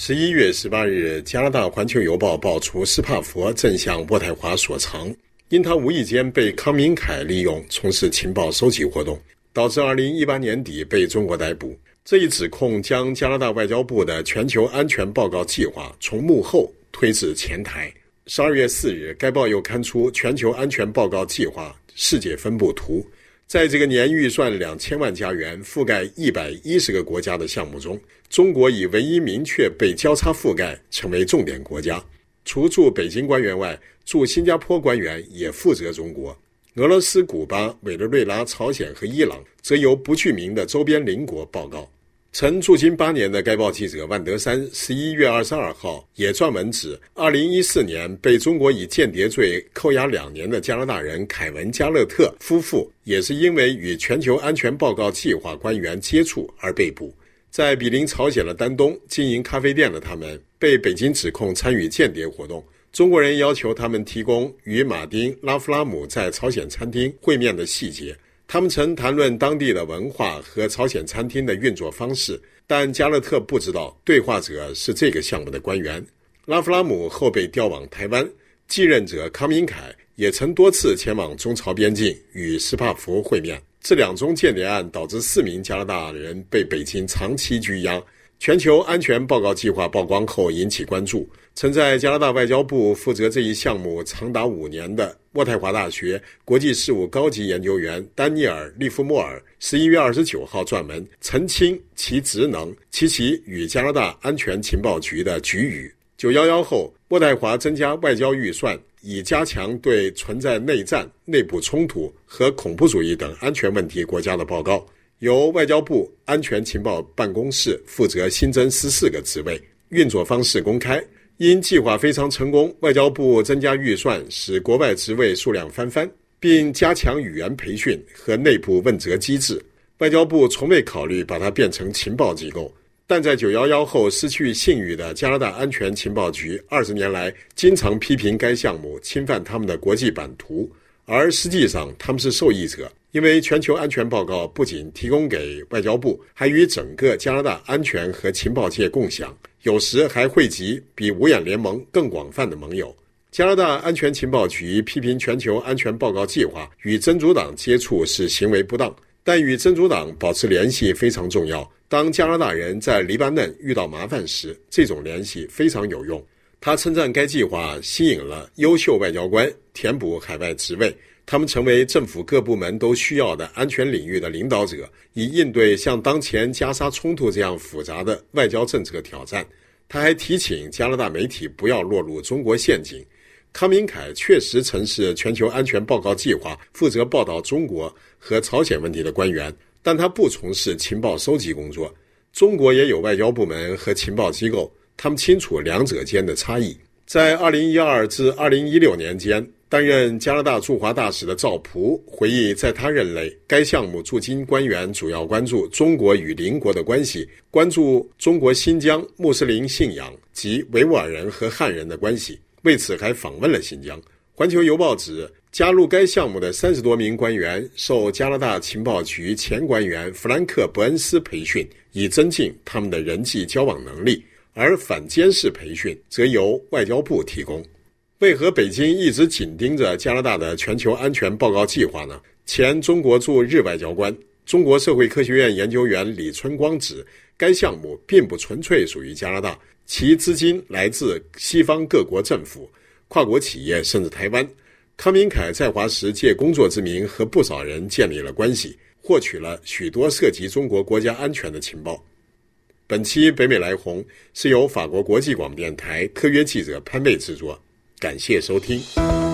十一月十八日，加拿大《环球邮报》爆出斯帕佛正向渥太华索偿，因他无意间被康明凯利用从事情报收集活动，导致二零一八年底被中国逮捕。这一指控将加拿大外交部的全球安全报告计划从幕后推至前台。十二月四日，该报又刊出全球安全报告计划世界分布图。在这个年预算两千万加元、覆盖一百一十个国家的项目中，中国以唯一明确被交叉覆盖，成为重点国家。除驻北京官员外，驻新加坡官员也负责中国。俄罗斯、古巴、委内瑞拉、朝鲜和伊朗则由不具名的周边邻国报告。曾驻京八年的该报记者万德山，十一月二十二号也撰文指，二零一四年被中国以间谍罪扣押两年的加拿大人凯文·加勒特夫妇，也是因为与全球安全报告计划官员接触而被捕。在毗邻朝鲜的丹东经营咖啡店的他们，被北京指控参与间谍活动。中国人要求他们提供与马丁·拉夫拉姆在朝鲜餐厅会面的细节。他们曾谈论当地的文化和朝鲜餐厅的运作方式，但加勒特不知道对话者是这个项目的官员。拉夫拉姆后被调往台湾，继任者康明凯也曾多次前往中朝边境与斯帕福会面。这两宗间谍案导致四名加拿大人被北京长期拘押。全球安全报告计划曝光后引起关注。曾在加拿大外交部负责这一项目长达五年的渥太华大学国际事务高级研究员丹尼尔·利弗莫尔，十一月二十九号撰文澄清其职能及其与加拿大安全情报局的局域。九幺幺后，渥太华增加外交预算，以加强对存在内战、内部冲突和恐怖主义等安全问题国家的报告。由外交部安全情报办公室负责新增十四个职位，运作方式公开。因计划非常成功，外交部增加预算，使国外职位数量翻番，并加强语言培训和内部问责机制。外交部从未考虑把它变成情报机构，但在九幺幺后失去信誉的加拿大安全情报局，二十年来经常批评该项目侵犯他们的国际版图。而实际上，他们是受益者，因为全球安全报告不仅提供给外交部，还与整个加拿大安全和情报界共享，有时还汇集比五眼联盟更广泛的盟友。加拿大安全情报局批评全球安全报告计划与真主党接触是行为不当，但与真主党保持联系非常重要。当加拿大人在黎巴嫩遇到麻烦时，这种联系非常有用。他称赞该计划吸引了优秀外交官，填补海外职位，他们成为政府各部门都需要的安全领域的领导者，以应对像当前加沙冲突这样复杂的外交政策挑战。他还提醒加拿大媒体不要落入中国陷阱。康明凯确实曾是全球安全报告计划负责报道中国和朝鲜问题的官员，但他不从事情报收集工作。中国也有外交部门和情报机构。他们清楚两者间的差异。在二零一二至二零一六年间，担任加拿大驻华大使的赵朴回忆，在他任内，该项目驻京官员主要关注中国与邻国的关系，关注中国新疆穆斯林信仰及维吾尔人和汉人的关系，为此还访问了新疆。环球邮报指，加入该项目的三十多名官员受加拿大情报局前官员弗兰克·伯恩斯培训，以增进他们的人际交往能力。而反监视培训则由外交部提供。为何北京一直紧盯着加拿大的全球安全报告计划呢？前中国驻日外交官、中国社会科学院研究员李春光指，该项目并不纯粹属于加拿大，其资金来自西方各国政府、跨国企业，甚至台湾。康明凯在华时借工作之名和不少人建立了关系，获取了许多涉及中国国家安全的情报。本期北美来鸿是由法国国际广播电台特约记者潘贝制作，感谢收听。